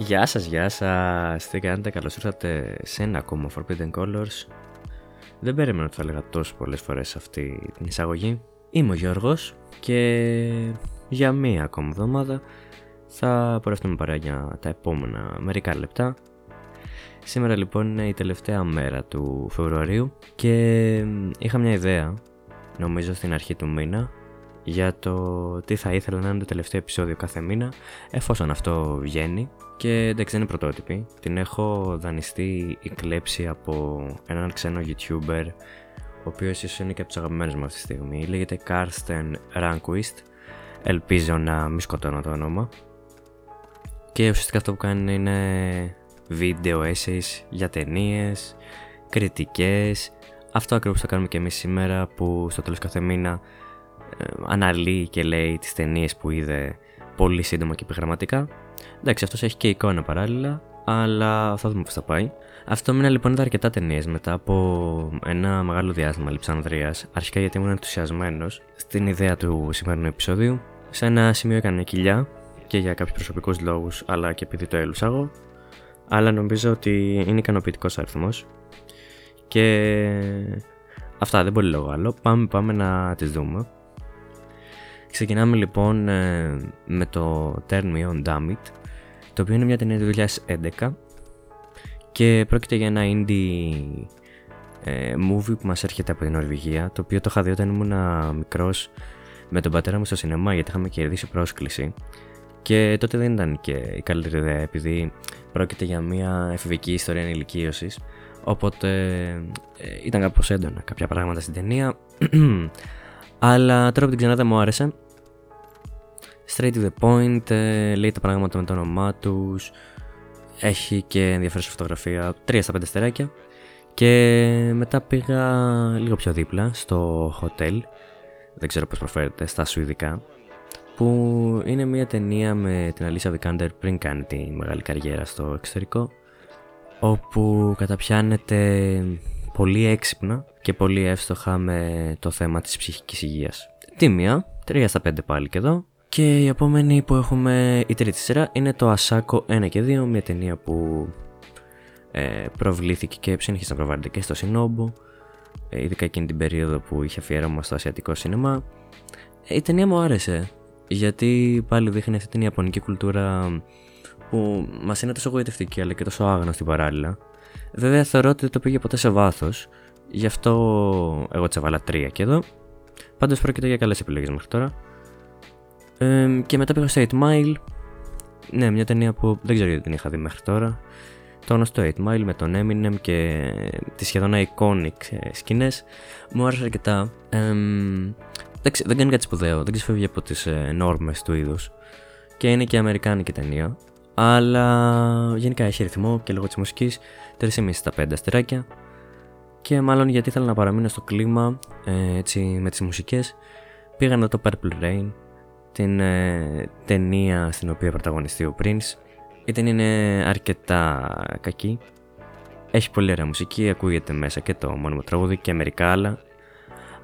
Γεια σας, γεια σας. Τι κάνετε, καλώς ήρθατε σε ένα ακόμα Forbidden Colors. Δεν περίμενα ότι θα έλεγα τόσο πολλές φορές αυτή την εισαγωγή. Είμαι ο Γιώργος και για μία ακόμα εβδομάδα θα πορευτούμε παρά για τα επόμενα μερικά λεπτά. Σήμερα λοιπόν είναι η τελευταία μέρα του Φεβρουαρίου και είχα μια ιδέα, νομίζω στην αρχή του μήνα, για το τι θα ήθελα να είναι το τελευταίο επεισόδιο κάθε μήνα, εφόσον αυτό βγαίνει. Και εντάξει, δεν είναι πρωτότυπη. Την έχω δανειστεί ή κλέψει από έναν ξένο YouTuber, ο οποίος ίσως είναι και από τους αγαπημένους μου αυτή τη στιγμή. Λέγεται Karsten Ranquist. Ελπίζω να μην σκοτώνω το όνομα. Και ουσιαστικά αυτό που κάνει είναι βίντεο essays για ταινίες, κριτικές. Αυτό ακριβώς θα κάνουμε και εμείς σήμερα που στο τέλος κάθε μήνα ε, αναλύει και λέει τις ταινίες που είδε πολύ σύντομα και επιγραμματικά. Εντάξει, αυτός έχει και εικόνα παράλληλα, αλλά θα δούμε πώς θα πάει. Αυτό μήνα λοιπόν είδα αρκετά ταινίες μετά από ένα μεγάλο διάστημα λειψανδρίας. Αρχικά γιατί ήμουν ενθουσιασμένος στην ιδέα του σημερινού επεισοδίου. Σε ένα σημείο έκανε μια κοιλιά και για κάποιους προσωπικούς λόγους, αλλά και επειδή το έλουσα εγώ. Αλλά νομίζω ότι είναι ικανοποιητικός αριθμός. Και αυτά δεν πολύ λόγο άλλο. Πάμε, πάμε να τις δούμε. Ξεκινάμε λοιπόν ε, με το Turn Me On Damn It, το οποίο είναι μια ταινία του 2011 και πρόκειται για ένα indie ε, movie που μας έρχεται από την Νορβηγία, το οποίο το είχα δει όταν ήμουν μικρός με τον πατέρα μου στο σινεμά γιατί είχαμε κερδίσει πρόσκληση. Και τότε δεν ήταν και η καλύτερη ιδέα επειδή πρόκειται για μια εφηβική ιστορία ενηλικίωσης. Οπότε ε, ήταν κάπως έντονα κάποια πράγματα στην ταινία αλλά τώρα που την ξανάδα μου άρεσε. Straight to the point, ε, λέει τα πράγματα με το όνομά τους. Έχει και ενδιαφέρουσα φωτογραφία. 3 στα 5 στεράκια. Και μετά πήγα λίγο πιο δίπλα στο hotel. Δεν ξέρω πώς προφέρεται, στα Σουηδικά. Που είναι μια ταινία με την Αλίσσα Βικάντερ πριν κάνει τη μεγάλη καριέρα στο εξωτερικό. Όπου καταπιάνεται πολύ έξυπνα και πολύ εύστοχα με το θέμα της ψυχικής υγείας. Τίμια, 3 στα 5 πάλι και εδώ. Και η επόμενη που έχουμε, η τρίτη σειρά, είναι το Ασάκο 1 και 2, μια ταινία που ε, προβλήθηκε και συνεχίζει να προβάλλεται και στο Σινόμπο, ε, ειδικά εκείνη την περίοδο που είχε αφιέρωμα στο ασιατικό σινεμά. Ε, η ταινία μου άρεσε, γιατί πάλι δείχνει αυτή την ιαπωνική κουλτούρα που μας είναι τόσο γοητευτική αλλά και τόσο άγνωστη παράλληλα. Βέβαια θεωρώ ότι δεν το πήγε ποτέ σε βάθος, Γι' αυτό εγώ της έβαλα 3 και εδώ. Πάντως πρόκειται για καλές επιλογές μέχρι τώρα. Ε, και μετά πήγα στο 8 Mile. Ναι, μια ταινία που δεν ξέρω γιατί την είχα δει μέχρι τώρα. Το γνωστό 8 Mile με τον Eminem και τις σχεδόν iconic ε, σκηνές. Μου άρεσε αρκετά. Ε, εντάξει, δεν κάνει κάτι σπουδαίο, δεν ξεφεύγει από τις ε, νόρμες του είδους. Και είναι και αμερικάνικη ταινία. Αλλά γενικά έχει ρυθμό και λόγω της μουσικής 3,5 στα 5 αστεράκια. Και μάλλον γιατί ήθελα να παραμείνω στο κλίμα ε, έτσι με τις μουσικές πήγα να το Purple Rain την ε, ταινία στην οποία πρωταγωνιστεί ο Prince. Η ταινία είναι αρκετά κακή. Έχει πολύ ωραία μουσική, ακούγεται μέσα και το μόνιμο τραγούδι και μερικά άλλα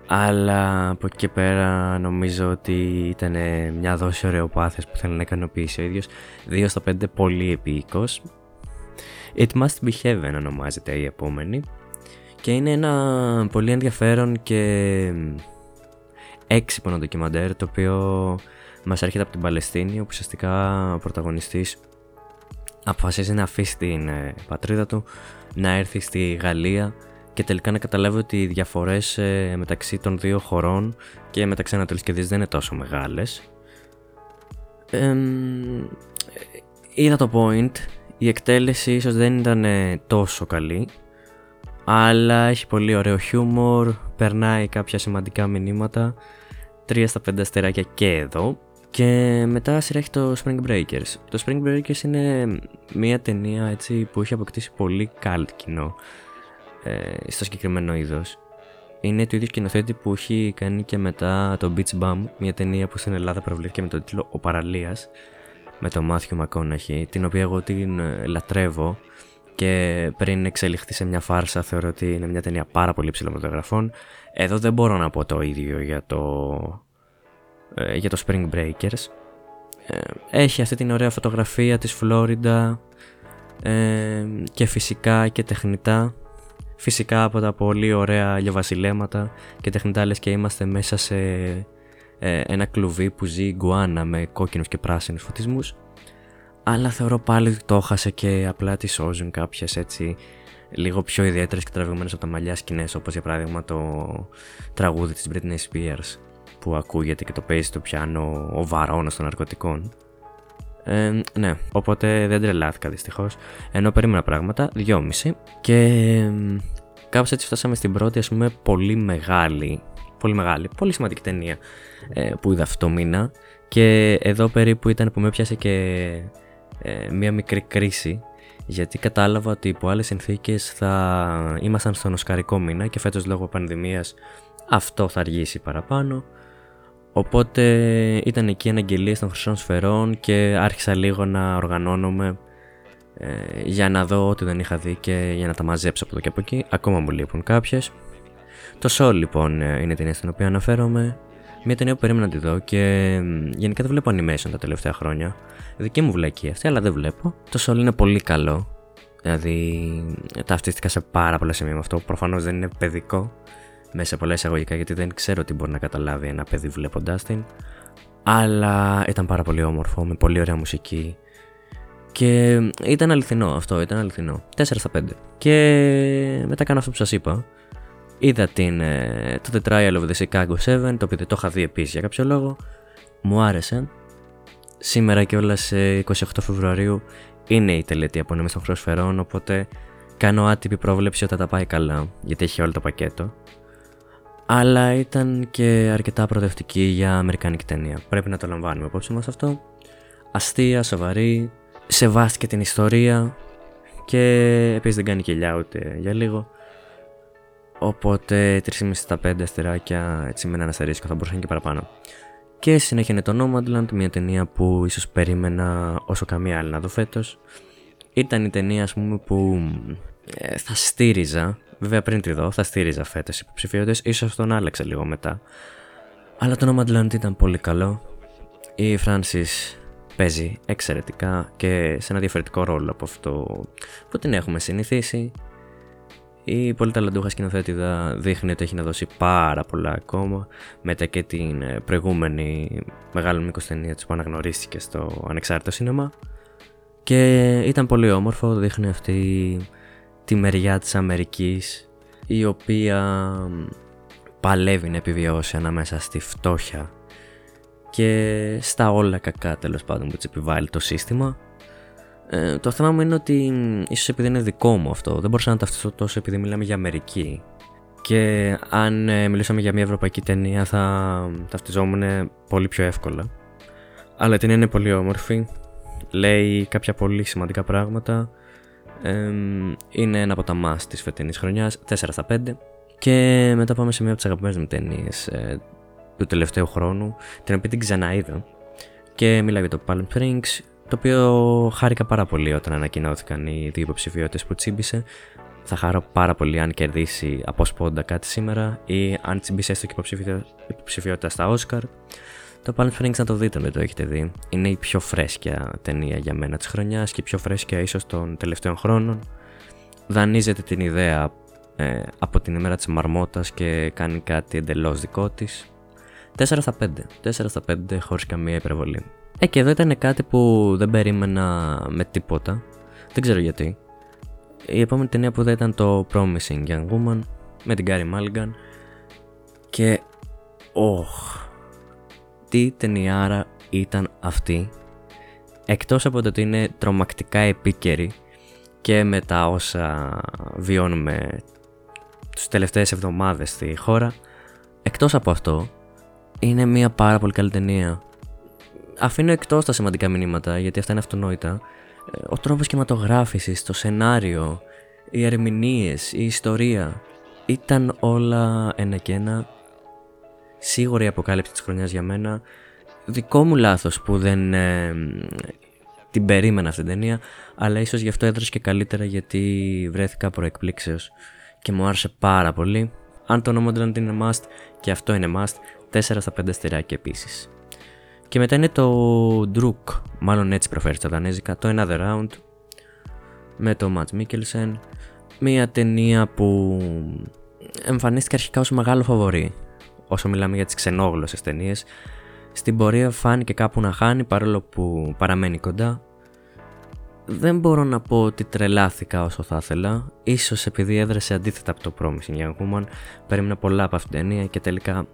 αλλά από εκεί και πέρα νομίζω ότι ήταν μια δόση ωραιοπάθειας που θέλει να ικανοποιήσει ο ίδιος. 2 στα 5 πολύ επίοικος. It Must Be Heaven ονομάζεται η επόμενη. Και είναι ένα πολύ ενδιαφέρον και έξυπνο ντοκιμαντέρ το οποίο μας έρχεται από την Παλαιστίνη όπου ουσιαστικά ο πρωταγωνιστής αποφασίζει να αφήσει την ε, πατρίδα του να έρθει στη Γαλλία και τελικά να καταλάβει ότι οι διαφορές ε, μεταξύ των δύο χωρών και μεταξύ Ανατολής και Δύσης δεν είναι τόσο μεγάλες. είδα το point, η εκτέλεση ίσως δεν ήταν ε, τόσο καλή αλλά έχει πολύ ωραίο χιούμορ, περνάει κάποια σημαντικά μηνύματα, 3 στα 5 αστεράκια και εδώ. Και μετά σειρά έχει το Spring Breakers. Το Spring Breakers είναι μια ταινία έτσι, που έχει αποκτήσει πολύ cult κοινό ε, στο συγκεκριμένο είδος. Είναι του ίδιου σκηνοθέτη που έχει κάνει και μετά το Beach Bum, μια ταινία που στην Ελλάδα προβλήθηκε με τον τίτλο Ο Παραλίας με τον Μάθιου Μακόναχη, την οποία εγώ την ε, λατρεύω και πριν εξελιχθεί σε μια φάρσα θεωρώ ότι είναι μια ταινία πάρα πολύ ψηλών μεταγραφών. Εδώ δεν μπορώ να πω το ίδιο για το, ε, για το Spring Breakers. Ε, έχει αυτή την ωραία φωτογραφία της Φλόριντα ε, και φυσικά και τεχνητά. Φυσικά από τα πολύ ωραία λιοβασιλέματα και τεχνητά λες και είμαστε μέσα σε ε, ένα κλουβί που ζει γκουάνα με κόκκινους και πράσινους φωτισμούς. Αλλά θεωρώ πάλι ότι το έχασε και απλά τη σώζουν κάποιες έτσι λίγο πιο ιδιαίτερες και τραβηγμένες από τα μαλλιά σκηνές όπως για παράδειγμα το τραγούδι της Britney Spears που ακούγεται και το παίζει στο πιάνο ο βαρόνος των ναρκωτικών. Ε, ναι, οπότε δεν τρελάθηκα δυστυχώς. Ενώ περίμενα πράγματα, δυόμιση. Και ε, κάπως έτσι φτάσαμε στην πρώτη, ας πούμε, πολύ μεγάλη, πολύ μεγάλη, πολύ σημαντική ταινία ε, που είδα αυτό το μήνα. Και εδώ περίπου ήταν που με πιάσε και ε, μία μικρή κρίση γιατί κατάλαβα ότι υπό άλλες συνθήκες θα ήμασταν στον οσκαρικό μήνα και φέτος λόγω πανδημίας αυτό θα αργήσει παραπάνω Οπότε ήταν εκεί αναγγελίες των χρυσών σφαιρών και άρχισα λίγο να οργανώνομαι ε, για να δω ό,τι δεν είχα δει και για να τα μαζέψω από εδώ και από εκεί. Ακόμα μου λείπουν κάποιες. Το Soul λοιπόν ε, είναι η ταινία στην οποία αναφέρομαι. Μια ταινία που περίμενα να τη δω και γενικά δεν βλέπω animation τα τελευταία χρόνια. Δική μου βλακή αυτή, αλλά δεν βλέπω. Το Soul είναι πολύ καλό. Δηλαδή ταυτίστηκα σε πάρα πολλά σημεία με αυτό. Προφανώς δεν είναι παιδικό μέσα σε πολλά εισαγωγικά γιατί δεν ξέρω τι μπορεί να καταλάβει ένα παιδί βλέποντάς την. Αλλά ήταν πάρα πολύ όμορφο, με πολύ ωραία μουσική. Και ήταν αληθινό αυτό, ήταν αληθινό. 4 στα 5. Και μετά κάνω αυτό που σας είπα. Είδα την, ε, το The Trial of the Chicago 7, το οποίο το είχα δει επίσης για κάποιο λόγο. Μου άρεσε. Σήμερα και όλα σε 28 Φεβρουαρίου είναι η τελετή απονομή των χρεωσφαιρών, οπότε κάνω άτυπη πρόβλεψη όταν τα πάει καλά, γιατί έχει όλο το πακέτο αλλά ήταν και αρκετά προοδευτική για αμερικάνικη ταινία. Πρέπει να το λαμβάνουμε υπόψη μας αυτό. Αστεία, σοβαρή, σεβάστηκε την ιστορία και επίσης δεν κάνει κελιά ούτε για λίγο. Οπότε 3,5 στα 5 αστεράκια έτσι με έναν αστερίσκο θα μπορούσαν και παραπάνω. Και συνέχεια είναι το Nomadland, μια ταινία που ίσως περίμενα όσο καμία άλλη να δω φέτος. Ήταν η ταινία ας πούμε που ε, θα στήριζα Βέβαια πριν τη δω θα στήριζα φέτε υποψηφιότητες, ίσως τον άλλαξα λίγο μετά. Αλλά το Nomadland ήταν πολύ καλό. Η Francis παίζει εξαιρετικά και σε ένα διαφορετικό ρόλο από αυτό που την έχουμε συνηθίσει. Η πολύ ταλαντούχα σκηνοθέτηδα δείχνει ότι έχει να δώσει πάρα πολλά ακόμα μετά και την προηγούμενη μεγάλη μήκο ταινία που αναγνωρίστηκε στο ανεξάρτητο σίνεμα και ήταν πολύ όμορφο, δείχνει αυτή τη μεριά της Αμερικής η οποία παλεύει να επιβιώσει ανάμεσα στη φτώχεια και στα όλα κακά τέλος πάντων που της επιβάλλει το σύστημα. Ε, το θέμα μου είναι ότι ίσως επειδή είναι δικό μου αυτό δεν μπορούσα να ταυτιστώ τόσο επειδή μιλάμε για Αμερική. Και αν ε, μιλήσαμε για μια ευρωπαϊκή ταινία θα ταυτιζόμουν πολύ πιο εύκολα. Αλλά την ταινία είναι πολύ όμορφη. Λέει κάποια πολύ σημαντικά πράγματα είναι ένα από τα μας της φετινής χρονιάς, 4 στα 5. Και μετά πάμε σε μια από τις αγαπημένες μου ταινίες ε, του τελευταίου χρόνου, την οποία την ξαναείδα. Και μιλάω για το Palm Springs, το οποίο χάρηκα πάρα πολύ όταν ανακοινώθηκαν οι δύο υποψηφιότητες που τσίμπησε. Θα χαρώ πάρα πολύ αν κερδίσει από σπόντα κάτι σήμερα ή αν τσιμπήσει έστω και υποψηφιότητα στα Oscar. Το Palm Springs να το δείτε δεν το έχετε δει. Είναι η πιο φρέσκια ταινία για μένα της χρονιάς και η πιο φρέσκια ίσως των τελευταίων χρόνων. Δανείζεται την ιδέα ε, από την ημέρα της μαρμότας και κάνει κάτι εντελώς δικό της. 4 στα 5. 4 στα 5 χωρίς καμία υπερβολή. Ε, και εδώ ήταν κάτι που δεν περίμενα με τίποτα. Δεν ξέρω γιατί. Η επόμενη ταινία που δεν ήταν το Promising Young Woman με την Gary Mulligan και... Oh, τι ταινιάρα ήταν αυτή εκτός από το ότι είναι τρομακτικά επίκαιρη και με τα όσα βιώνουμε τις τελευταίες εβδομάδες στη χώρα εκτός από αυτό είναι μια πάρα πολύ καλή ταινία. Αφήνω εκτός τα σημαντικά μηνύματα γιατί αυτά είναι αυτονόητα. Ε, ο τρόπος κινηματογράφησης, το σενάριο οι ερμηνείες, η ιστορία ήταν όλα ένα και ένα σίγουρα η αποκάλυψη της χρονιάς για μένα. Δικό μου λάθος που δεν ε, την περίμενα αυτή την ταινία, αλλά ίσως γι' αυτό έδρασε και καλύτερα γιατί βρέθηκα προεκπλήξεως και μου άρεσε πάρα πολύ. Αν το Nomadland είναι must και αυτό είναι must, 4 στα 5 στεράκια επίσης. Και μετά είναι το Druk, μάλλον έτσι προφέρει στα δανέζικα, το Another Round με το Matt Mikkelsen. Μια ταινία που εμφανίστηκε αρχικά ως μεγάλο φαβορή όσο μιλάμε για τις ξενόγλωσσες ταινίες. Στην πορεία φάνηκε κάπου να χάνει παρόλο που παραμένει κοντά. Δεν μπορώ να πω ότι τρελάθηκα όσο θα ήθελα. Ίσως επειδή έδρασε αντίθετα από το Promising Young Woman, περίμενα πολλά από αυτήν την ταινία και τελικά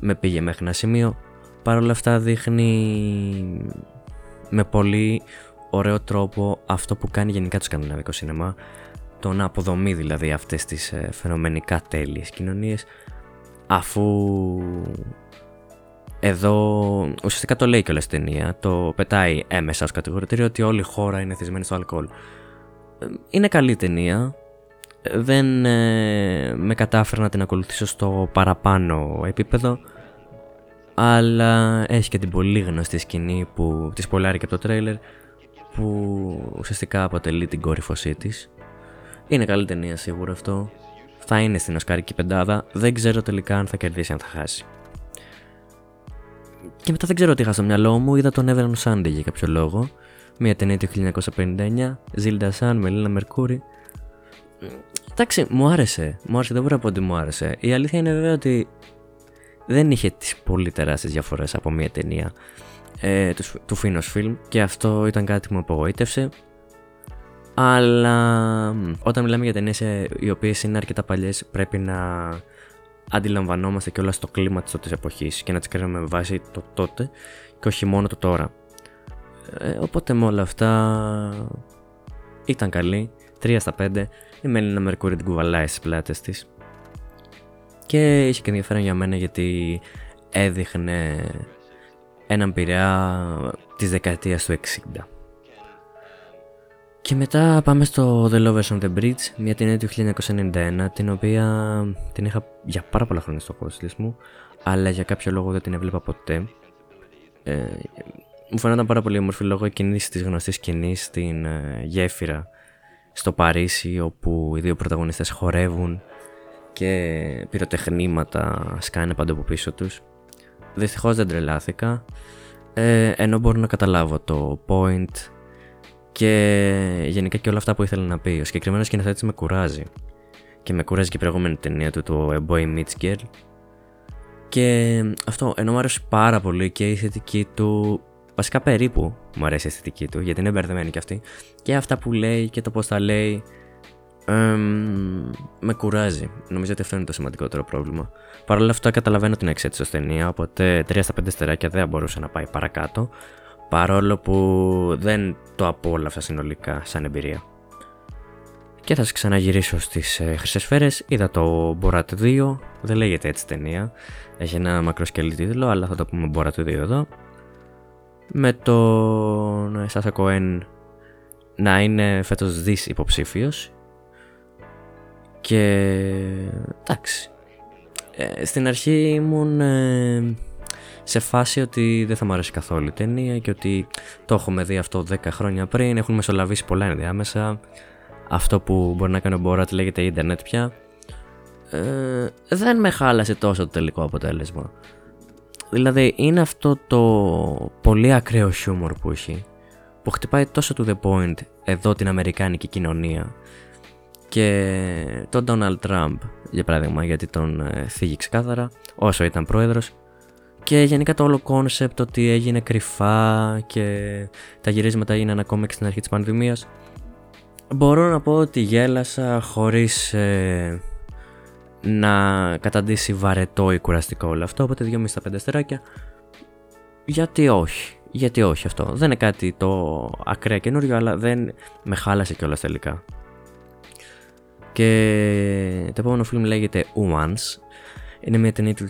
με πήγε μέχρι ένα σημείο. Παρ' όλα αυτά δείχνει με πολύ ωραίο τρόπο αυτό που κάνει γενικά το σκανδιναβικό σινεμά το να αποδομεί δηλαδή αυτές τις ε, φαινομενικά τέλειες κοινωνίες αφού εδώ ουσιαστικά το λέει κιόλας στην ταινία, το πετάει έμεσα ως κατηγορητήριο ότι όλη η χώρα είναι θυσμένη στο αλκοόλ. Ε, είναι καλή ταινία, δεν ε, με κατάφερα να την ακολουθήσω στο παραπάνω επίπεδο αλλά έχει και την πολύ γνωστή σκηνή που τη σπολάρει και από το τρέιλερ που ουσιαστικά αποτελεί την κορυφωσή της. Είναι καλή ταινία σίγουρα αυτό. Θα είναι στην Οσκάρικη πεντάδα. Δεν ξέρω τελικά αν θα κερδίσει αν θα χάσει. Και μετά δεν ξέρω τι είχα στο μυαλό μου. Είδα τον Neverland Sunday για κάποιο λόγο. Μια ταινία του 1959. Ζίλντα Σαν, Μελίνα Μερκούρι. Εντάξει, μου άρεσε. Μου άρεσε, δεν μπορώ να πω ότι μου άρεσε. Η αλήθεια είναι βέβαια ότι δεν είχε τις πολύ τεράστιες διαφορές από μια ταινία ε, του, του Finos Film και αυτό ήταν κάτι που με απογοήτευσε. Αλλά όταν μιλάμε για ταινίες ε, οι οποίες είναι αρκετά παλιές πρέπει να αντιλαμβανόμαστε και όλα στο κλίμα της τότε εποχής και να τις κρίνουμε με βάση το τότε και όχι μόνο το τώρα. Ε, οπότε με όλα αυτά ήταν καλή. 3 στα 5. Η Μέλινα Μερκούρη την κουβαλάει στις πλάτες της. Και είχε και ενδιαφέρον για μένα γιατί έδειχνε έναν πειραιά της δεκαετίας του 60. Και μετά πάμε στο The Lovers on the Bridge, μια ταινία του 1991, την οποία την είχα για πάρα πολλά χρόνια στο hostlist μου, αλλά για κάποιο λόγο δεν την έβλεπα ποτέ. Ε, μου φαίνονταν πάρα πολύ όμορφη λόγω εκείνης της γνωστής σκηνής στην ε, γέφυρα στο Παρίσι, όπου οι δύο πρωταγωνιστές χορεύουν και πυροτεχνήματα σκάνε παντού από πίσω τους. Δυστυχώς δεν τρελάθηκα, ε, ενώ μπορώ να καταλάβω το point και γενικά και όλα αυτά που ήθελε να πει. Ο συγκεκριμένος σκηνοθέτης με κουράζει. Και με κουράζει και η προηγούμενη ταινία του, το A Boy Meets Girl. Και αυτό, ενώ μου άρεσε πάρα πολύ και η θετική του. Βασικά περίπου μου αρέσει η αισθητική του, γιατί είναι μπερδεμένη κι αυτή. Και αυτά που λέει και το πώς τα λέει. με κουράζει. Νομίζω ότι αυτό είναι το σημαντικότερο πρόβλημα. Παρ' όλα αυτά, καταλαβαίνω την εξέτηση ως ταινία, οπότε 3 στα 5 στεράκια δεν μπορούσε να πάει παρακάτω παρόλο που δεν το απόλαυσα συνολικά σαν εμπειρία. Και θα σας ξαναγυρίσω στις ε, χρυσές σφαίρες, είδα το Borat 2, δεν λέγεται έτσι ταινία, έχει ένα μακροσκελή τίτλο, αλλά θα το πούμε Borat 2 εδώ. Με τον Σάσα Κοέν να είναι φέτος δις υποψήφιος. Και εντάξει, ε, στην αρχή ήμουν ε, σε φάση ότι δεν θα μου αρέσει καθόλου η ταινία και ότι το έχουμε δει αυτό 10 χρόνια πριν, έχουν μεσολαβήσει πολλά ενδιάμεσα. Αυτό που μπορεί να κάνει ο Μπόρατ λέγεται ίντερνετ πια. Ε, δεν με χάλασε τόσο το τελικό αποτέλεσμα. Δηλαδή είναι αυτό το πολύ ακραίο χιούμορ που έχει που χτυπάει τόσο to the point εδώ την Αμερικάνικη κοινωνία και τον Donald Trump για παράδειγμα γιατί τον ε, θίγει ξεκάθαρα όσο ήταν πρόεδρος και γενικά το όλο concept ότι έγινε κρυφά και τα γυρίσματα έγιναν ακόμα και στην αρχή της πανδημίας μπορώ να πω ότι γέλασα χωρίς ε, να καταντήσει βαρετό ή κουραστικό όλο αυτό. Οπότε 2,5 στα 5 αστεράκια γιατί όχι γιατί όχι αυτό. Δεν είναι κάτι το ακραία καινούριο αλλά δεν με χάλασε κιόλας τελικά. Και το επόμενο φιλμ λέγεται Once είναι μια ταινία του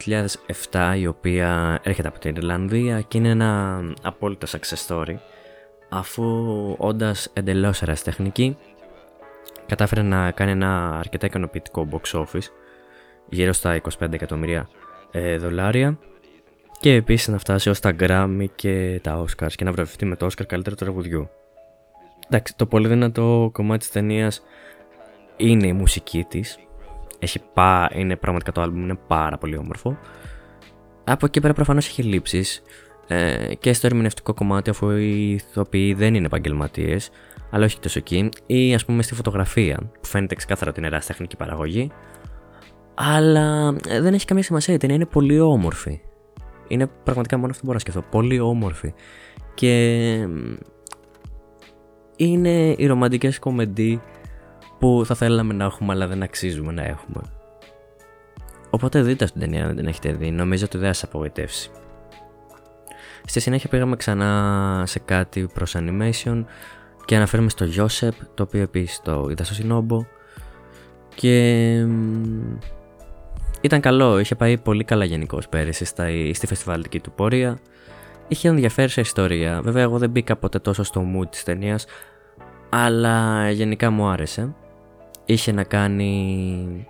2007 η οποία έρχεται από την Ιρλανδία και είναι ένα απόλυτο success story αφού όντας εντελώς ερασιτεχνική κατάφερε να κάνει ένα αρκετά ικανοποιητικό box office γύρω στα 25 εκατομμύρια ε, δολάρια και επίσης να φτάσει ως τα Grammy και τα Oscars και να βραβευτεί με το Oscar καλύτερο του τραγουδιού. Εντάξει, το πολύ δυνατό κομμάτι της ταινίας είναι η μουσική της έχει πά, είναι πραγματικά το άλμπουμ είναι πάρα πολύ όμορφο. Από εκεί πέρα προφανώς έχει λήψεις. ε, και στο ερμηνευτικό κομμάτι αφού οι ηθοποιοί δεν είναι επαγγελματίες, αλλά όχι τόσο εκεί, ή ας πούμε στη φωτογραφία που φαίνεται ξεκάθαρα ότι είναι τεχνική παραγωγή, αλλά ε, δεν έχει καμία σημασία, η ταινία είναι πολύ όμορφη. Είναι πραγματικά μόνο αυτό που μπορώ να σκεφτώ, πολύ όμορφη. Και είναι οι ρομαντικές κομμεντί που θα θέλαμε να έχουμε αλλά δεν αξίζουμε να έχουμε. Οπότε δείτε αυτή την ταινία αν δεν την έχετε δει, νομίζω ότι δεν θα σας απογοητεύσει. Στη συνέχεια πήγαμε ξανά σε κάτι προς animation και αναφέρουμε στο Joseph, το οποίο επίσης το είδα στο Σινόμπο και ήταν καλό, είχε πάει πολύ καλά γενικώς πέρυσι στα, στη φεστιβάλτικη του πορεία. Είχε ενδιαφέρουσα ιστορία. Βέβαια, εγώ δεν μπήκα ποτέ τόσο στο mood της ταινίας, αλλά γενικά μου άρεσε. Είχε να κάνει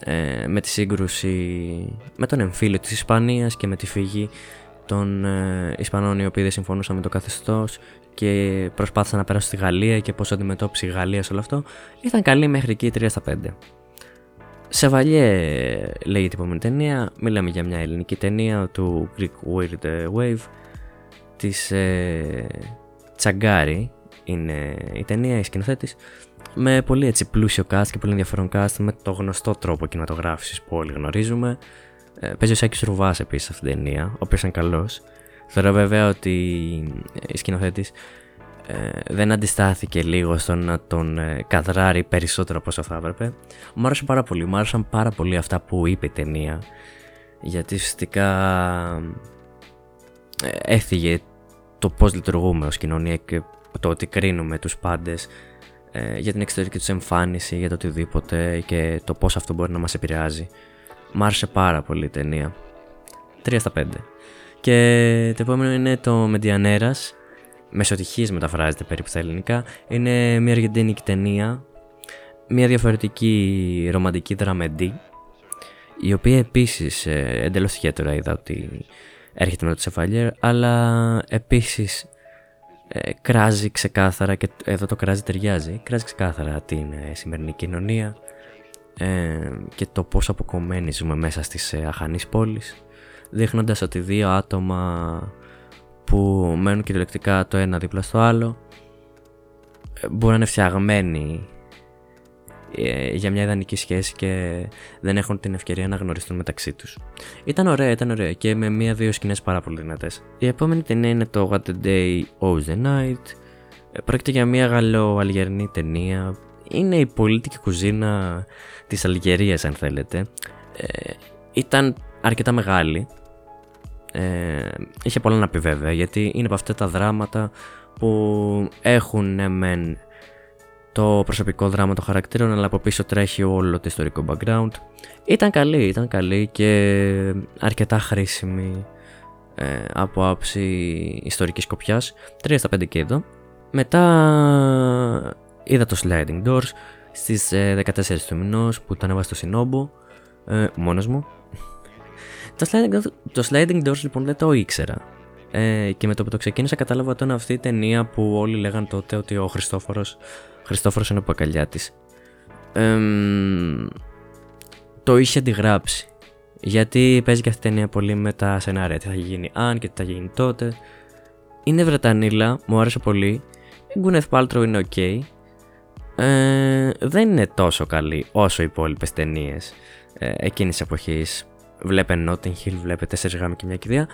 ε, με τη σύγκρουση με τον εμφύλιο της Ισπανίας και με τη φυγή των ε, Ισπανών οι οποίοι δεν συμφωνούσαν με το καθεστώς και προσπάθησαν να περάσουν στη Γαλλία και πώς αντιμετώπισε η Γαλλία σε όλο αυτό. Ήταν καλή μέχρι εκεί 3 στα 5 Σεβαλιέ λέγεται η επόμενη ταινία. Μιλάμε για μια ελληνική ταινία του Greek Weird Wave. Της ε, Τσαγκάρη είναι η ταινία, η σκηνοθέτης με πολύ έτσι πλούσιο cast και πολύ ενδιαφέρον cast με το γνωστό τρόπο κινηματογράφησης που όλοι γνωρίζουμε ε, παίζει ο Σάκης Ρουβάς επίσης αυτήν την ταινία, ο οποίος είναι καλός. Θεωρώ βέβαια ότι η σκηνοθέτης ε, δεν αντιστάθηκε λίγο στο να τον ε, καδράρει περισσότερο από όσο θα έπρεπε. Μου άρεσε πάρα πολύ, μου άρεσαν πάρα πολύ αυτά που είπε η ταινία γιατί ουσιαστικά ε, έφυγε το πώς λειτουργούμε ως κοινωνία και το ότι κρίνουμε τους πάντες ε, για την εξωτερική τους εμφάνιση, για το οτιδήποτε και το πώς αυτό μπορεί να μας επηρεάζει. Μ' άρεσε πάρα πολύ η ταινία. 3 στα 5. Και το επόμενο είναι το Μεντιανέρας. Μεσοτυχής μεταφράζεται περίπου στα ελληνικά. Είναι μια αργεντίνικη ταινία. Μια διαφορετική ρομαντική δραμεντή. Η οποία επίσης ε, εντελώς ιδιαίτερα είδα ότι έρχεται με το Τσεφαλιέρ. Αλλά επίσης ε, κράζει ξεκάθαρα και εδώ το κράζει ταιριάζει. Κράζει ξεκάθαρα την ε, σημερινή κοινωνία ε, και το πόσο αποκομμένοι ζούμε μέσα στις ε, αχανείς πόλεις δείχνοντας ότι δύο άτομα που μένουν κυριολεκτικά το ένα δίπλα στο άλλο ε, μπορεί να είναι φτιαγμένοι ε, για μια ιδανική σχέση και δεν έχουν την ευκαιρία να γνωριστούν μεταξύ τους. Ήταν ωραία, ήταν ωραία και με μία-δύο σκηνές πάρα πολύ δυνατές. Η επόμενη ταινία είναι το What the Day Owes the Night. Πρόκειται για μια γαλλο-αλγερινή ταινία. Είναι η πολίτικη κουζίνα της Αλγερίας αν θέλετε ε, ήταν αρκετά μεγάλη ε, είχε πολλά να πει βέβαια γιατί είναι από αυτά τα δράματα που έχουν μεν το προσωπικό δράμα των χαρακτήρων αλλά από πίσω τρέχει όλο το ιστορικό background. Ήταν καλή, ήταν καλή και αρκετά χρήσιμη ε, από άψη ιστορικής σκοπιάς. 3 στα 5 και εδώ. Μετά είδα το Sliding Doors στις 14 ε, του μηνός που το ανέβασα στο Σινόμπο ε, μόνος μου. το, sliding, το Sliding Doors λοιπόν δεν το ήξερα. Ε, και με το που το ξεκίνησα κατάλαβα ότι είναι αυτή η ταινία που όλοι λέγαν τότε ότι ο Χριστόφορος, Χριστόφορος είναι ο Πακαλιάτης. Ε, το είχε αντιγράψει. Γιατί παίζει και αυτή η ταινία πολύ με τα σενάρια. Τι θα γίνει αν και τι θα γίνει τότε. Είναι Βρετανίλα, μου άρεσε πολύ. Η Γκούνεθ Πάλτρο είναι ok ε, δεν είναι τόσο καλή όσο οι υπόλοιπες ταινίες ε, εκείνης της εποχής. Βλέπε Notting Hill, βλέπε 4 γάμοι και μια κηδεία.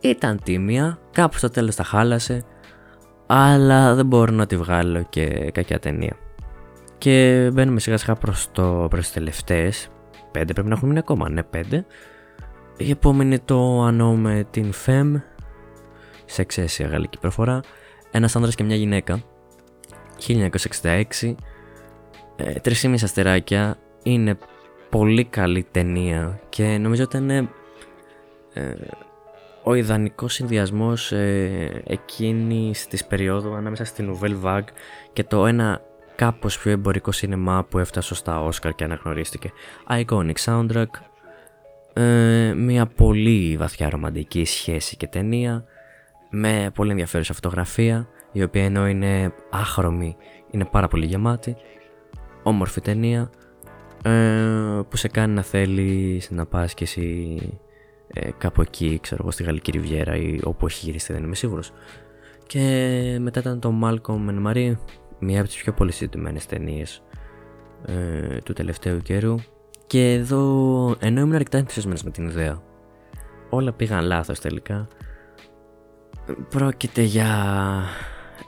Ήταν τίμια, κάπου στο τέλος τα χάλασε, αλλά δεν μπορώ να τη βγάλω και κακιά ταινία. Και μπαίνουμε σιγά σιγά προς το, προς τις τελευταίες, πέντε πρέπει να έχουν μείνει ακόμα, ναι πέντε. Η επόμενη το ανώ με την Fem, σε εξαίσια γαλλική προφορά, ένας άνδρας και μια γυναίκα, 1966 ε, 3,5 αστεράκια. Είναι πολύ καλή ταινία και νομίζω ότι είναι ε, ο ιδανικός συνδυασμός ε, εκείνης της περίοδου ανάμεσα στην Nouvelle Vague και το ένα κάπως πιο εμπορικό σινεμά που έφτασε στα Oscar και αναγνωρίστηκε. Iconic soundtrack, ε, μια πολύ βαθιά ρομαντική σχέση και ταινία με πολύ ενδιαφέρουσα φωτογραφία η οποία ενώ είναι άχρωμη είναι πάρα πολύ γεμάτη όμορφη ταινία ε, που σε κάνει να θέλεις να πας και εσύ ε, κάπου εκεί, ξέρω εγώ, στη Γαλλική Ριβιέρα ή όπου έχει γυριστεί, δεν είμαι σίγουρος. Και μετά ήταν το Malcolm and Marie, μία από τις πιο πολύ συζητημένες ταινίες ε, του τελευταίου καιρού. Και εδώ, ενώ ήμουν αρκετά ενθουσιασμένος με την ιδέα, όλα πήγαν λάθος τελικά. Πρόκειται για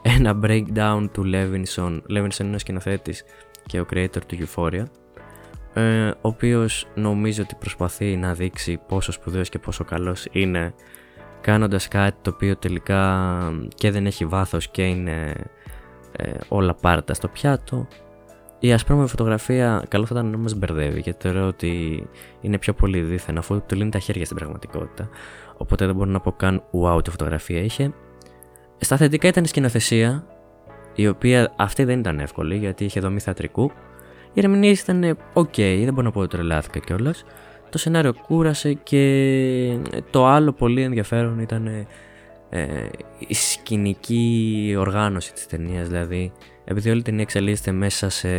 ένα breakdown του Levinson. Levinson είναι ο σκηνοθέτης και ο creator του Euphoria ε, ο οποίος νομίζω ότι προσπαθεί να δείξει πόσο σπουδαίος και πόσο καλός είναι κάνοντας κάτι το οποίο τελικά και δεν έχει βάθος και είναι ε, όλα πάρτα στο πιάτο. Η ασπρόμαυρη φωτογραφία καλό θα ήταν να μας μπερδεύει γιατί θεωρώ ότι είναι πιο πολύ δίθεν αφού του λύνει τα χέρια στην πραγματικότητα. Οπότε δεν μπορώ να πω καν wow τη φωτογραφία είχε στα θετικά ήταν η σκηνοθεσία η οποία αυτή δεν ήταν εύκολη γιατί είχε δομή θεατρικού οι ερμηνείε ήταν ok, δεν μπορώ να πω ότι τρελάθηκα κιόλας. Το σενάριο κούρασε και το άλλο πολύ ενδιαφέρον ήταν ε, η σκηνική οργάνωση της ταινίας. Δηλαδή, επειδή όλη η ταινία εξελίσσεται μέσα σε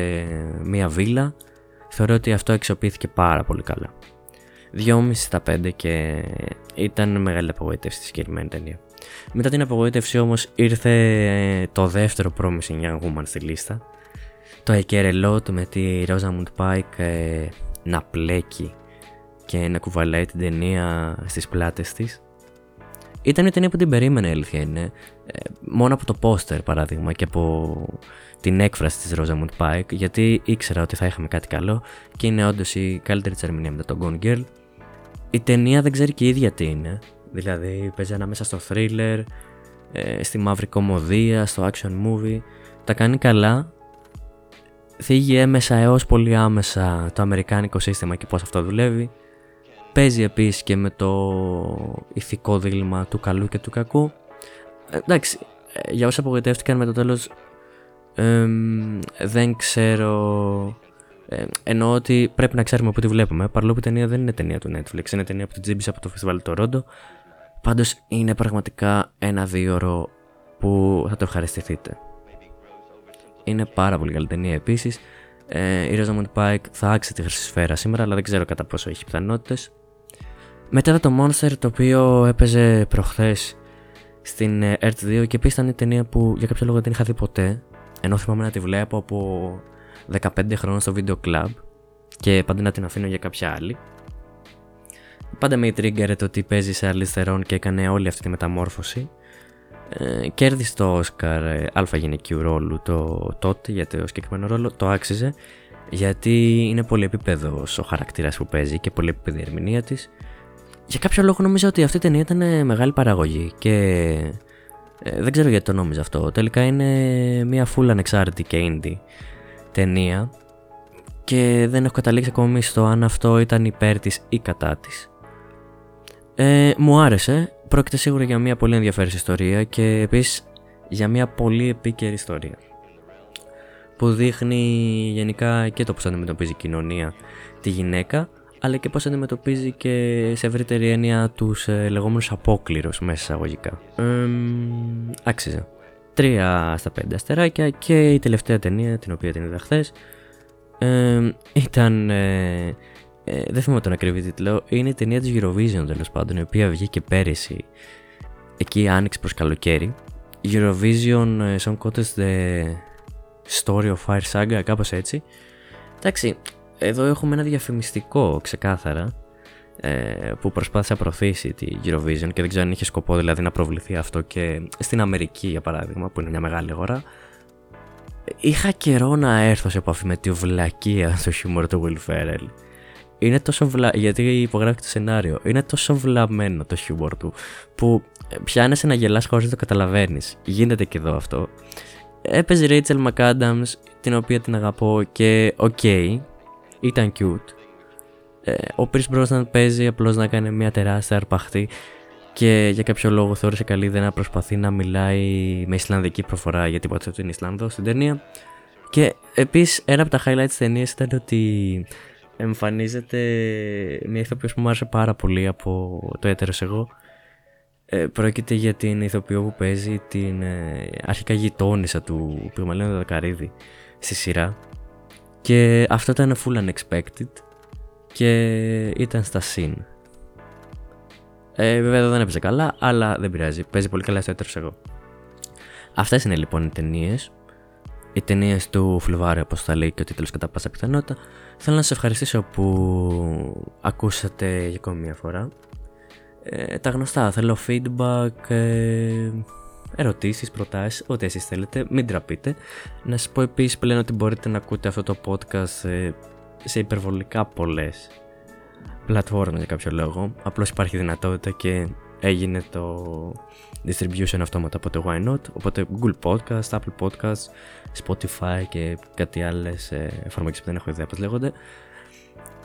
μία βίλα, θεωρώ ότι αυτό εξοπλίστηκε πάρα πολύ καλά. 2,5 στα 5 και ήταν μεγάλη απογοήτευση στη συγκεκριμένη ταινία. Μετά την απογοήτευση όμως ήρθε το δεύτερο Promising Young Woman στη λίστα το του με τη Rosamund Pike ε, να πλέκει και να κουβαλάει την ταινία στις πλάτες της. Ήταν μια ταινία που την περίμενε, αλήθεια είναι. Ε, μόνο από το πόστερ παράδειγμα και από την έκφραση της Rosamund Pike γιατί ήξερα ότι θα είχαμε κάτι καλό και είναι όντως η καλύτερη της ερμηνεία μετά τον Gone Girl. Η ταινία δεν ξέρει και η ίδια τι είναι. Δηλαδή παίζει ανάμεσα στο thriller, ε, στη μαύρη κομμωδία, στο action movie. Τα κάνει καλά θίγει έμεσα έως πολύ άμεσα το αμερικάνικο σύστημα και πώς αυτό δουλεύει. Παίζει επίσης και με το ηθικό δίλημα του καλού και του κακού. Ε, εντάξει, ε, για όσα απογοητεύτηκαν με το τέλος δεν ξέρω... Ε, εννοώ ότι πρέπει να ξέρουμε που τη βλέπουμε. Παρόλο που η ταινία δεν είναι ταινία του Netflix, είναι ταινία που την τζίμπησε από το φεστιβάλ του Ρόντο. Πάντως είναι πραγματικά ένα δύο που θα το ευχαριστηθείτε. Είναι πάρα πολύ καλή ταινία επίσης. Ε, η Rosamund Pike θα άξει τη χρυσή σφαίρα σήμερα, αλλά δεν ξέρω κατά πόσο έχει πιθανότητες. Μετά το Monster, το οποίο έπαιζε προχθές στην Earth 2 και επίσης ήταν η ταινία που για κάποιο λόγο δεν είχα δει ποτέ. Ενώ θυμάμαι να τη βλέπω από 15 χρόνια στο βίντεο club και πάντα να την αφήνω για κάποια άλλη. Πάντα με trigger το ότι παίζει σε αριστερών και έκανε όλη αυτή τη μεταμόρφωση ε, κέρδισε το Όσκαρ ε, αλφα γυναικείου ρόλου το τότε για το συγκεκριμένο ρόλο, το άξιζε γιατί είναι πολύ επίπεδος ο χαρακτήρας που παίζει και πολύ επίπεδη η ερμηνεία της. Για κάποιο λόγο νομίζω ότι αυτή η ταινία ήταν μεγάλη παραγωγή και ε, δεν ξέρω γιατί το νόμιζα αυτό. Τελικά είναι μια full ανεξάρτητη και indie ταινία και δεν έχω καταλήξει ακόμη στο αν αυτό ήταν υπέρ της ή κατά της. Ε, μου άρεσε, πρόκειται σίγουρα για μια πολύ ενδιαφέρουσα ιστορία και επίσης για μια πολύ επίκαιρη ιστορία που δείχνει γενικά και το πώς αντιμετωπίζει η κοινωνία τη γυναίκα αλλά και πώς αντιμετωπίζει και σε ευρύτερη έννοια τους ε, λεγόμενους απόκληρους μέσα εισαγωγικά. Ε, άξιζε. Τρία στα πέντε αστεράκια και η τελευταία ταινία την οποία την είδα χθες ήταν ε, ε, δεν θυμάμαι τον ακριβή τίτλο, είναι η ταινία της Eurovision τέλος πάντων, η οποία βγήκε πέρυσι, εκεί άνοιξε προς καλοκαίρι. Eurovision uh, Song Contest The Story of Fire Saga, κάπως έτσι. Εντάξει, εδώ έχουμε ένα διαφημιστικό ξεκάθαρα, ε, που προσπάθησε να προωθήσει τη Eurovision και δεν ξέρω αν είχε σκοπό δηλαδή να προβληθεί αυτό και στην Αμερική για παράδειγμα, που είναι μια μεγάλη αγορά. Είχα καιρό να έρθω σε επαφή με τη βλακεία στο χιούμορ του Will Ferrell είναι τόσο βλα... γιατί υπογράφει το σενάριο. Είναι τόσο βλαμμένο το χιούμορ του που πιάνεσαι να γελάς χωρίς να το καταλαβαίνεις. Γίνεται και εδώ αυτό. Έπαιζε η Rachel McAdams, την οποία την αγαπώ και OK, okay, ήταν cute. Ε, ο Pierce Brosnan παίζει απλώς να κάνει μια τεράστια αρπαχτή και για κάποιο λόγο θεώρησε καλή ιδέα να προσπαθεί να μιλάει με Ισλανδική προφορά γιατί υποτίθεται είναι Ισλανδός στην ταινία. Και επίσης ένα από τα highlights της ταινίας ήταν ότι εμφανίζεται μια ηθοποιός που μου άρεσε πάρα πολύ από το έτερος εγώ. Ε, πρόκειται για την ηθοποιό που παίζει την ε, αρχικά γειτόνισσα του Πυγμαλίνου Δακαρίδη στη σειρά. Και αυτό ήταν full unexpected και ήταν στα συν. Ε, βέβαια εδώ δεν έπαιζε καλά, αλλά δεν πειράζει. Παίζει πολύ καλά στο έτερος εγώ. Αυτές είναι λοιπόν οι ταινίες. Οι ταινίες του Φλεβάρη, όπως θα λέει και ο τίτλος κατά πάσα πιθανότητα. Θέλω να σα ευχαριστήσω που ακούσατε για ακόμη μια φορά. Ε, τα γνωστά, θέλω feedback, ε, ερωτήσεις, προτάσεις, ό,τι εσείς θέλετε, μην τραπείτε. Να σας πω επίσης πλέον ότι μπορείτε να ακούτε αυτό το podcast ε, σε υπερβολικά πολλές πλατφόρμες για κάποιο λόγο. Απλώς υπάρχει δυνατότητα και έγινε το distribution αυτόματα από το Why Not, οπότε Google Podcast, Apple Podcast, Spotify και κάτι άλλες ε, εφαρμογές που δεν έχω ιδέα πώς λέγονται.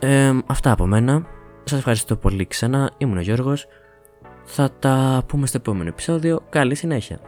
Ε, αυτά από μένα. Σας ευχαριστώ πολύ ξανά. Ήμουν ο Γιώργος. Θα τα πούμε στο επόμενο επεισόδιο. Καλή συνέχεια.